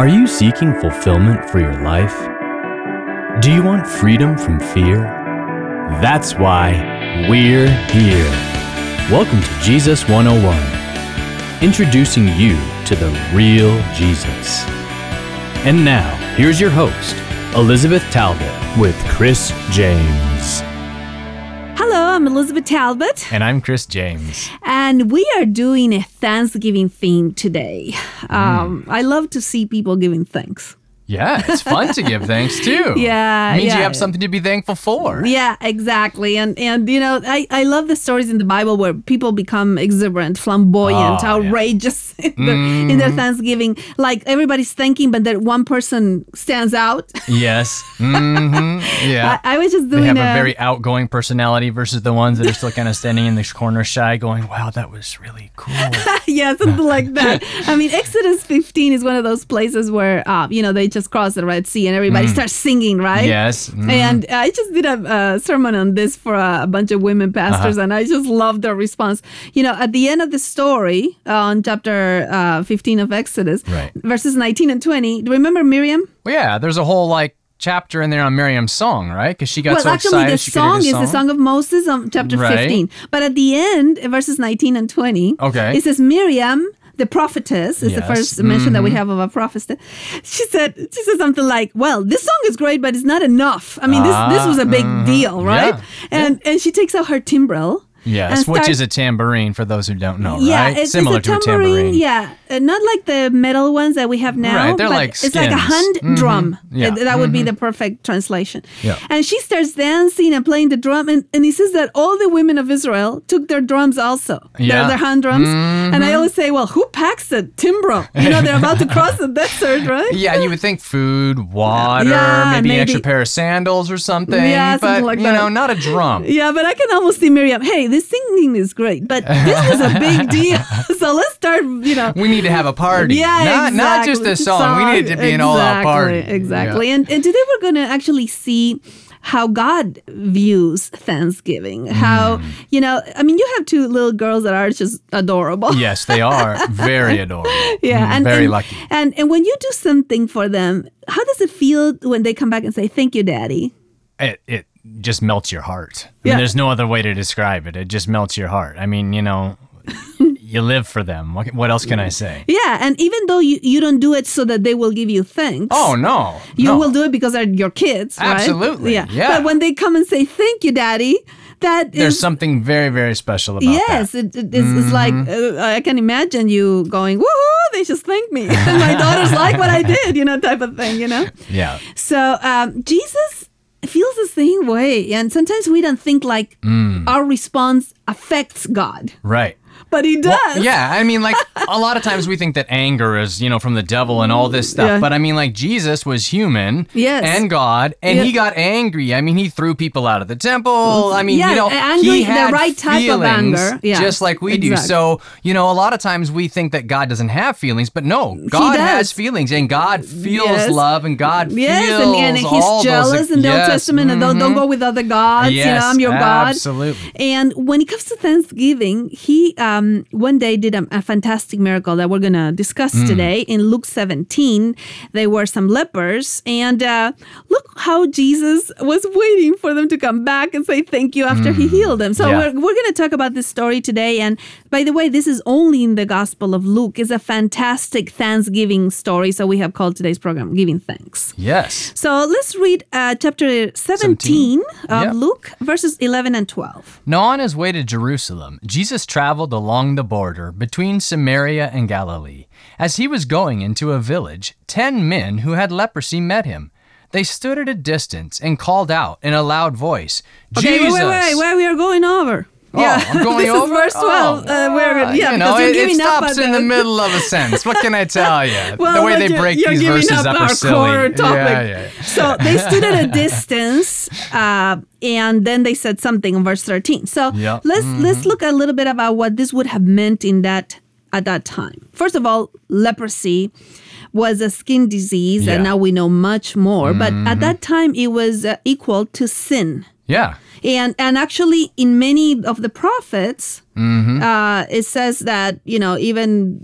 Are you seeking fulfillment for your life? Do you want freedom from fear? That's why we're here. Welcome to Jesus 101, introducing you to the real Jesus. And now, here's your host, Elizabeth Talbot, with Chris James. Hello, I'm Elizabeth Talbot, And I'm Chris James. And we are doing a Thanksgiving theme today. Um, I love to see people giving thanks. Yeah, it's fun to give thanks too. Yeah, It means yeah. you have something to be thankful for. Yeah, exactly. And and you know, I, I love the stories in the Bible where people become exuberant, flamboyant, Oh, yeah. outrageous in, their, in their Thanksgiving. Like everybody's thanking, but that one person stands out. Yes. hmm Yeah. I, I was just doing. they have a a- very outgoing personality versus the ones that are still kind of standing in the corner shy going, wow, that was really cool. yeah, something like that. I mean, Exodus 15 is one of those places where, uh, you know, they just cross the Red Sea and everybody starts singing, right? Mm. Yes. mhm. And I just did a, a sermon on this for a, a bunch of women pastors, Uh-huh. and I just loved their response. You know, at the end of the story, uh, on chapter uh, 15 of Exodus, Right. verses 19 and 20, do you remember Miriam? Well, yeah, there's a whole like chapter in there on Miriam's song, right? Because she got well, so actually, excited the she song created is the song of Moses on chapter Right. 15. But at the end, verses 19 and 20, Okay. it says Miriam, the prophetess, is the Yes. Mm-hmm. first mention that we have of a prophetess. She said, she said something like, "Well, this song is great, but it's not enough. I mean, this this was a big deal, right?" Ah, mm-hmm. Yeah. And and she takes out her timbrel. Yes, and which is a tambourine for those who don't know, yeah, right? it's, Similar it's a to a tambourine. Yeah, uh, not like the metal ones that we have now. Right, they're but like it's like a skins. hand drum. Yeah. That would be the perfect translation. Yeah. And she starts dancing and playing the drum, and, and he says that all the women of Israel took their drums also, their, Yeah. Mm-hmm. their hand drums. And I always say, well, who packs a timbrel? You know, they're about to cross the desert, right? Yeah, you would think food, water, Yeah, maybe, an extra pair of sandals or something. Yeah, but something like you that. know, not a drum. Yeah, but I can almost see Miriam. Hey, this singing is great, but this was a big deal. so let's start. You know, We need to have a party. Yeah, not, not just a song. We need it to be an all-out party. Exactly, Exactly. Yeah. And, and today we're going to actually see how God views Thanksgiving. How, Mm. you know, I mean, you have two little girls that are just adorable. Yes, they are very adorable. Yeah, Mm, and very and, lucky. And and when you do something for them, how does it feel when they come back and say, "Thank you, Daddy"? It it just melts your heart. I Yeah. mean, there's no other way to describe it. It just melts your heart. I mean, you know, you live for them. What, what else can I say? Yeah, and even though you, you don't do it so that they will give you thanks. Oh no, You no. will do it because they're your kids, right? Absolutely, Yeah. yeah. But when they come and say, "Thank you, Daddy," that There's is something very very special about Yes, that. it, it, it's, it's like Mm-hmm. uh, I can imagine you going, "Woohoo! They just thanked me, and my daughters like what I did," you know, type of thing, you know. Yeah. So um, Jesus feels the same way, and sometimes we don't think like Mm. our response affects God, Right. But He does. Well, yeah, I mean, like a lot of times we think that anger is, you know, from the devil and all this stuff. Yeah. But I mean, like Jesus was human, Yes. and God, and he got angry. I mean, he threw people out of the temple. I mean, Yeah, you know, angry- he the right type of anger. Yeah, just like we do. So, you know, a lot of times we think that God doesn't have feelings, but no, God has feelings, and God feels Yes. love, and God Yes, feels and, and he's jealous those, in the Old Yes, Testament, and don't, don't mm-hmm. go with other gods. you know, Yes, I'm your God. absolutely. And when it comes to Thanksgiving, he uh, um, one day did a, a fantastic miracle that we're going to discuss Hmm. today. In Luke 17, there were some lepers, and uh, look how Jesus was waiting for them to come back and say thank you after he healed them. So Hmm. Yeah. we're, we're going to talk about this story today. And by the way, this is only in the Gospel of Luke. It's a fantastic Thanksgiving story. So we have called today's program Giving Thanks. Yes. So let's read uh, chapter 17 of Yeah. Luke, verses 11 and 12. Now, on his way to Jerusalem, Jesus traveled along the border between Samaria and Galilee. As he was going into a village, ten men who had leprosy met him. They stood at a distance and called out in a loud voice, Okay, Jesus! wait, wait, wait, where we are going over. Oh, I'm going this over. is verse 12. Oh, uh, we're, ah, yeah, you know, it, it stops in the middle of a sentence. What can I tell you? Well, the way they break these verses up up, our are silly. core topic. Yeah, yeah. yeah. So they stood at a distance, uh, and then they said something in verse 13. So Yeah. let's let's look a little bit about what this would have meant in that at that time. First of all, leprosy was a skin disease, Yeah. and now we know much more. But at that time, it was uh, equal to sin. Yeah. And and actually, in many of the prophets, Mm-hmm. uh, it says that you know even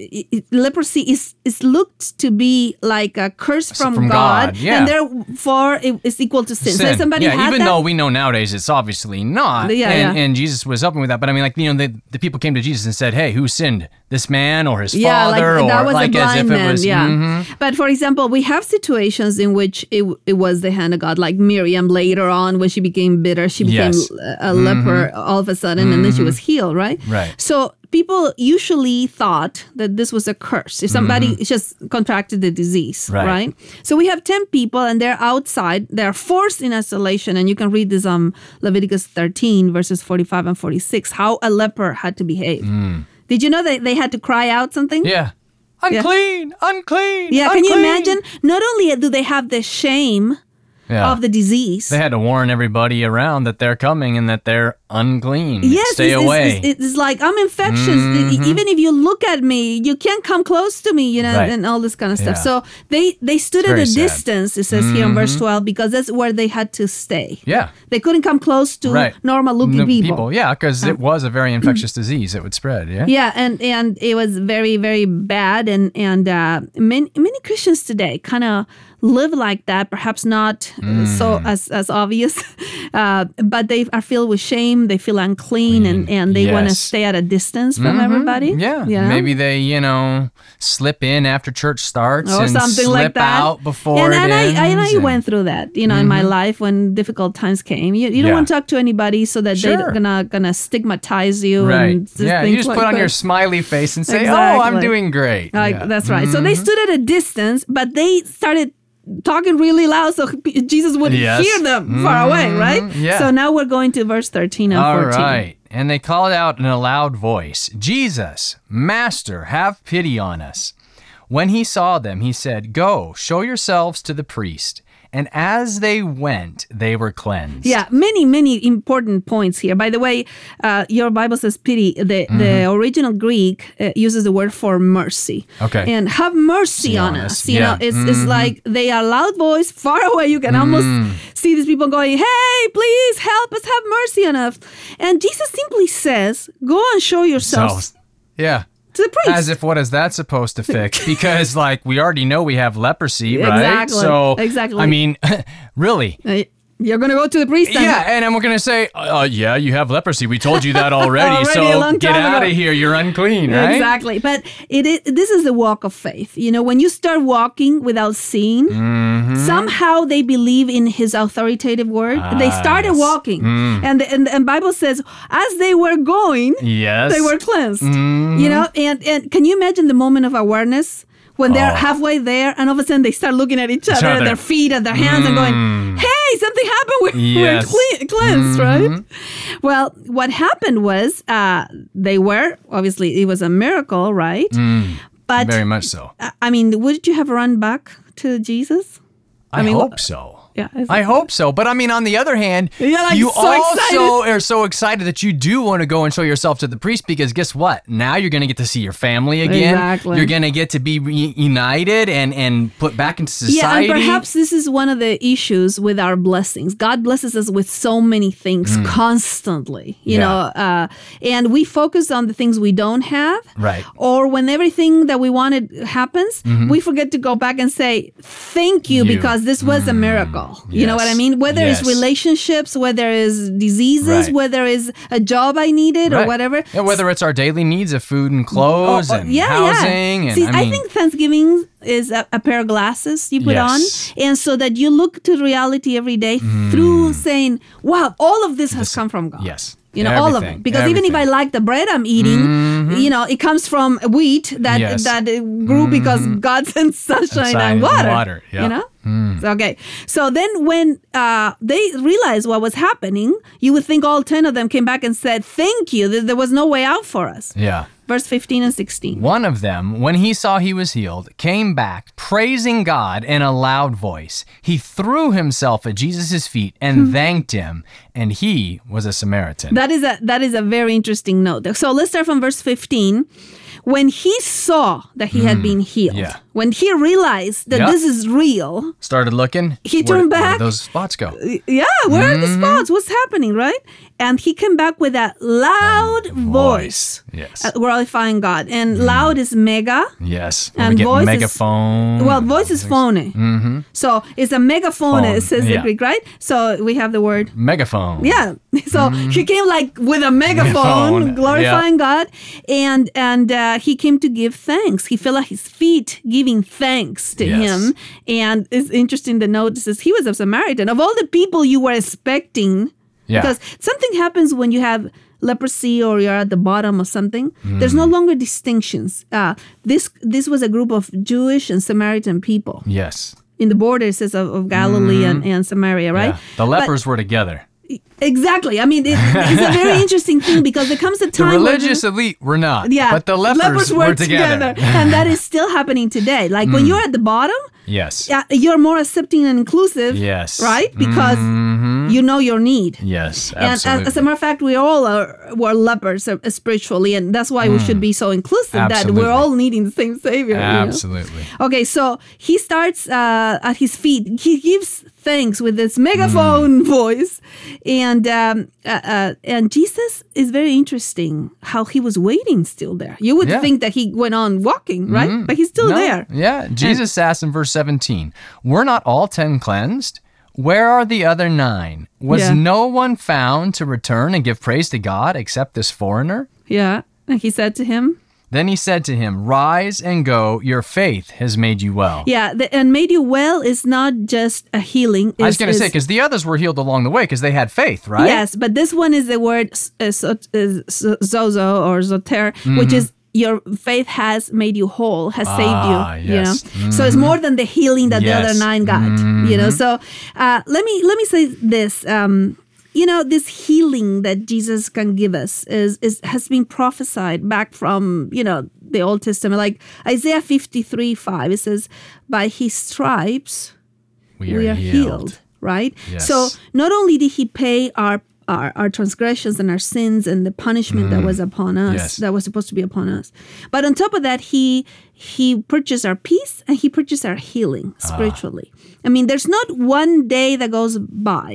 i- i- leprosy is is looked to be like a curse from, from God, yeah. and therefore it is equal to sin. So Sin. if somebody yeah, even that, though we know nowadays it's obviously not, Yeah, and, yeah. and Jesus was helping with that. But I mean, like you know, the, the people came to Jesus and said, "Hey, who sinned? This man or his yeah, like father?" that or was like a blind as if man. was, yeah. Mhm. But for example, we have situations in which it, it was the hand of God, like Miriam later on when she became bitter, she became Yes. Mm-hmm. a leper all of a sudden, and then she was healed, right? Right. So people usually thought that this was a curse if somebody just contracted the disease. Right. right. So we have 10 people and they're outside, they're forced in isolation. And you can read this on Leviticus 13, verses 45 and 46, how a leper had to behave. Did you know that they had to cry out something? Mm. Yeah. Unclean, unclean. Yeah, can you imagine? Not only do they have the shame Yeah. of the disease. they had to warn everybody around that they're coming and that they're unclean. Yes, Stay it's, away. It's, it's, it's like I'm infectious. Mm-hmm. E- Even if you look at me, you can't come close to me, you know, Right. and all this kind of stuff. Yeah. So they they stood at a sad. distance. It says here in verse mm-hmm. 12 because that's where they had to stay. yeah. They couldn't come close to Right. normal looking No, people. Yeah, because it uh. was a very infectious disease. It would spread. Yeah. Yeah, and and it was very very bad, and and uh, many many Christians today kind of live like that. Perhaps not uh, so Mm. as as obvious, uh, but they are filled with shame. They feel unclean, and and they want to stay at a distance from everybody. Yeah, you know? maybe they, you know, slip in after church starts or and something slip like that. out before and, and I, I know ends you went through that, you know, in my life when difficult times came. You, you don't Yeah. want to talk to anybody so that Sure. they're gonna gonna stigmatize you Right. and just Yeah, you just like put on that. your smiley face and say, "Oh, I'm doing great." Like Yeah. that's right. So they stood at a distance, but they started talking really loud so Jesus would Yes. hear them far mm-hmm. away, right? yeah. So now we're going to verse 13 and All 14. right. And they called out in a loud voice, Jesus, Master, have pity on us. When he saw them, he said, Go, show yourselves to the priest. And as they went, they were cleansed. Yeah, many, many important points here. By the way, uh, your Bible says pity. The, the original Greek uh, uses the word for mercy. Okay. And have mercy on, us. You Yeah. know, it's, it's like they are loud voice far away. You can almost see these people going, hey, please help us, have mercy on us. And Jesus simply says, go and show yourselves So, yeah. To the priest. As if what is that supposed to fix? Because like we already know we have leprosy, right? Exactly. So Exactly. I mean, really. Uh, You're going to go to the priest and Yeah, and then we're gonna say, uh, yeah, you have leprosy. We told you that already. Already so get out of here. You're unclean, right? Exactly. But it is, this is the walk of faith. You know, when you start walking without seeing, Mm-hmm. somehow they believe in his authoritative word. they Ah, started yes. Mm. walking. And, the, and and Bible says as they were going, Yes. they were cleansed. Mm-hmm. You know, and and can you imagine the moment of awareness? When they're Oh. halfway there, and all of a sudden they start looking at each other, other. at their feet, at their hands, and going, "Hey, something happened. We're. Yes. Mm-hmm. we're cle- cleansed, right?" Well, what happened was uh, they were obviously it was a miracle, right? but Mm. Very much so. I- I mean, would you have run back to Jesus? I, mean, hope so. Yeah, I hope so. But I mean, on the other hand, You're, like, you so also excited. are so excited that you do want to go and show yourself to the priest because guess what? Now you're going to get to see your family again. Exactly. You're going to get to be reunited and, and put back into society. Yeah, and perhaps this is one of the issues with our blessings. God blesses us with so many things constantly, you Mm. Yeah. know, uh, and we focus on the things we don't have. Right. Or when everything that we wanted happens, we forget to go back and say, thank you, Mm-hmm. You. because this was a miracle. You know what I mean? Whether it's relationships, whether it's diseases, Right. whether it's a job I needed or whatever. Yeah, whether it's our daily needs of food and clothes Oh, oh, and housing. And See, I, mean, think Thanksgiving is a, a pair of glasses you put Yes. on, and so that you look to reality every day through saying, "Wow, all of this has come from God." yes. You know, all of it. Because even if I. Mm-hmm. like the bread I'm eating, you know, it comes from wheat that Yes. that grew because God sent sunshine and and water. water, yeah. Mm. You know? So, okay. So then when uh, they realized what was happening, you would think all 10 of them came back and said, Thank you. There there was no way out for us. yeah. Verse 15 and 16. One of them, when he saw he was healed, came back, praising God in a loud voice. He threw himself at Jesus' feet and Hmm. thanked him, and he was a Samaritan. That is a that is a very interesting note. So let's start from verse 15. When he saw that he had been healed, Hmm. Yeah. when he realized that Yeah. this is real, Started looking. He where- turned where did back. those spots go? yeah, where are the Mm-hmm. spots? What's happening, right? And he came back with a loud voice, Yes. uh, glorifying God. And loud is mega. yes. When and we get voice is- megaphone. Well, voice is phony. Mm-hmm. So it's a megaphone, Phone, it says the yeah. Greek, right? So we have the word Megaphone. yeah. So he came like with a megaphone, Megaphone, glorifying God, and and uh, he came to give thanks. He fell at his feet, giving thanks to Yes. him. And it's interesting to this he was a Samaritan. Of all the people you were expecting, Yeah. because something happens when you have leprosy or you're at the bottom of something. There's Mm. no longer distinctions. Uh, this this was a group of Jewish and Samaritan people Yes. in the borders of, of Galilee and, and Samaria, right? Mm-hmm. Yeah. The But- lepers were together. Exactly. I mean, it, it's a very interesting thing because there comes a The time where religious elite were not. yeah, But the lepers, were together. and that is still happening today. Like when you're at the bottom, yes. yeah, you're more accepting and inclusive, Yes. right? Because Mhm. You know your need. Yes. And as, Absolutely. as a matter of fact, we all are were lepers uh, spiritually, and that's why we should be so inclusive that Mm. We're all needing the same savior. you know? Absolutely. Okay, so he starts uh, at his feet. He gives thanks with this megaphone voice, and um, uh, uh, and Jesus is very interesting. How he was waiting still there. You would Yeah. Mm-hmm. think that he went on walking, right? But he's still No, there. Yeah. Jesus asked in verse 17, Were not all ten cleansed? Where are the other nine? Was Yeah. no one found to return and give praise to God except this foreigner? Yeah, and he said to him, Then he said to him, Rise and go, your faith has made you well. "Yeah, the, and made you well is not just a healing. I was going to say, because the others were healed along the way because they had faith, right? Yes, but this one is the word uh, so- uh, so- sozo or zoter, Mm-hmm. which is your faith has made you whole, has saved you. Ah, You know. Mm-hmm. so it's more than the healing that the other Yes. Mm-hmm. nine got. You know, so uh, let me let me say this. Um, you know, this healing that Jesus can give us is, is has been prophesied back from you know the Old Testament, like Isaiah fifty three five. It says, "By His stripes." We are, we are healed. healed, right? Yes. So not only did he pay our our, our transgressions and our sins and the punishment that was upon us Mm. Yes. that was supposed to be upon us but on top of that he he purchased our peace and he purchased our healing Ah. spiritually i mean there's not one day that goes by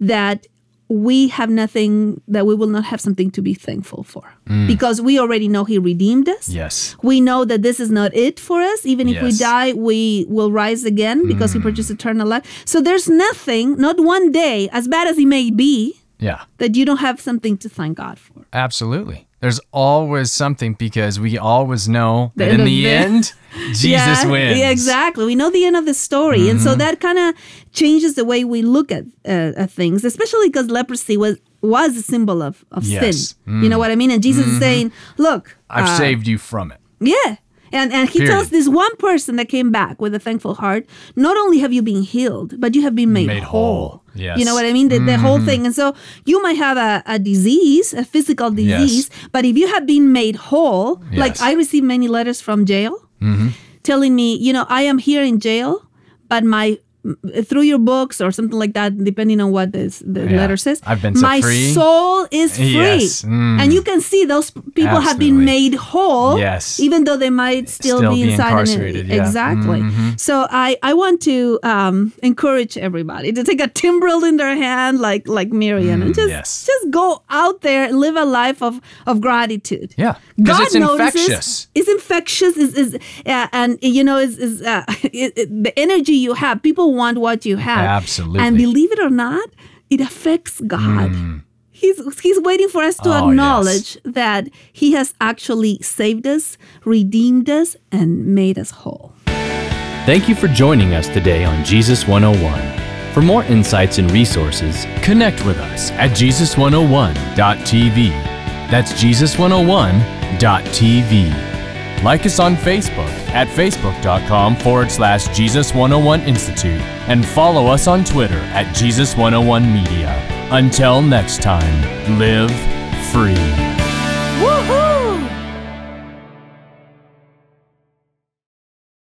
that we have nothing that we will not have something to be thankful for Mm. because we already know he redeemed us Yes. we know that this is not it for us. Even if we die, we will rise again because He Mm. purchased eternal life. So there's nothing, not one day, as bad as it may be, Yeah. that you don't have something to thank God for. Absolutely. There's always something because we always know that in the- end, Jesus yeah, wins. Yeah, exactly. We know the end of the story, and Mm-hmm. so that kind of changes the way we look at uh, at things, especially because leprosy was was a symbol of of Yes. Mm-hmm. sin. You know what I mean? And Jesus is saying, "Look, I've uh, saved you from it. Yeah. And and he Period. tells this one person that came back with a thankful heart, not only have you been healed, but you have been made, Made whole. whole. Yes. Mm-hmm. You know what I mean? The, the whole thing. And so you might have a, a disease, a physical disease, yes. but if you have been made whole, like Yes. Mm-hmm. I received many letters from jail telling me, you know, I am here in jail, but my through your books or something like that, depending on what this, the Yeah. letter says. I've been set my free. soul is free, Yes. Mm. and you can see those people have been made whole, Yes. even though they might still, Still be be inside. incarcerated, yeah. Mm-hmm. Exactly. So I I want to um, encourage everybody to take a timbrel in their hand, like like Miriam, and just Mm, yes. just go out there and live a life of of gratitude. Yeah. God it's notices. infectious. It's infectious. Is is uh, and you know is is uh, it, it- the energy you have. People want what you have. Absolutely. And believe it or not, it affects God. Hmm. He's he's waiting for us to Oh, yes. acknowledge that He has actually saved us, redeemed us, and made us whole. Thank you for joining us today on Jesus 101. For more insights and resources, connect with us at Jesus101.tv. That's Jesus101.tv. Like us on Facebook at facebook.com forward slash Jesus101 Institute and follow us on Twitter at Jesus101 Media. Until next time, live free.